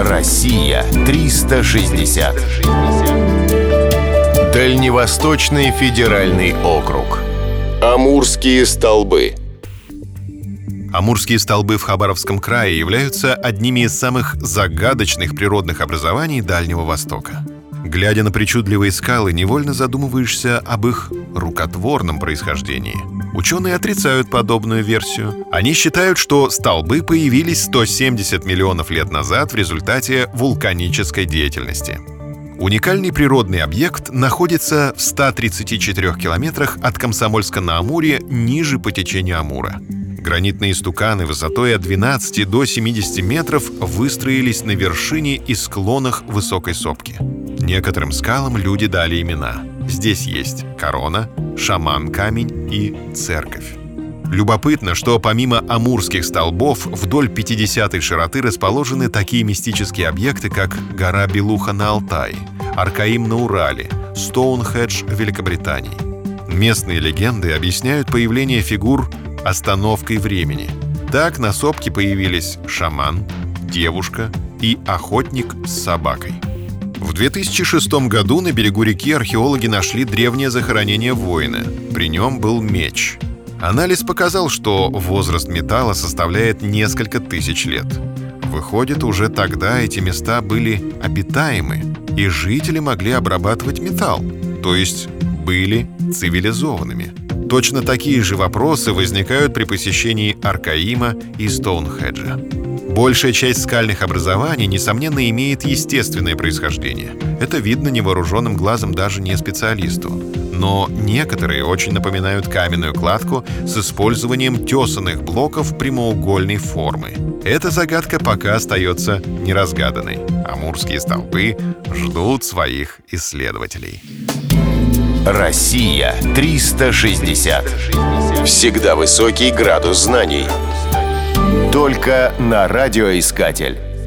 Россия 360. Дальневосточный федеральный округ. Амурские столбы. Амурские столбы в Хабаровском крае являются одними из самых загадочных природных образований Дальнего Востока. Глядя на причудливые скалы, невольно задумываешься об их рукотворном происхождении. Ученые отрицают подобную версию. Они считают, что столбы появились 170 миллионов лет назад в результате вулканической деятельности. Уникальный природный объект находится в 134 километрах от Комсомольска-на-Амуре ниже по течению Амура. Гранитные стуканы высотой от 12 до 70 метров выстроились на вершине и склонах высокой сопки. Некоторым скалам люди дали имена. Здесь есть корона, шаман-камень и церковь. Любопытно, что помимо амурских столбов вдоль 50-й широты расположены такие мистические объекты, как гора Белуха на Алтае, Аркаим на Урале, Стоунхедж в Великобритании. Местные легенды объясняют появление фигур остановкой времени. Так на сопке появились шаман, девушка и охотник с собакой – в 2006 году на берегу реки археологи нашли древнее захоронение воина. При нем был меч. Анализ показал, что возраст металла составляет несколько тысяч лет. Выходит, уже тогда эти места были обитаемы, и жители могли обрабатывать металл, то есть были цивилизованными. Точно такие же вопросы возникают при посещении Аркаима и Стоунхеджа. Большая часть скальных образований, несомненно, имеет естественное происхождение. Это видно невооруженным глазом даже не специалисту. Но некоторые очень напоминают каменную кладку с использованием тесанных блоков прямоугольной формы. Эта загадка пока остается неразгаданной. Амурские столпы ждут своих исследователей. Россия 360. Всегда высокий градус знаний. Только на радиоискатель.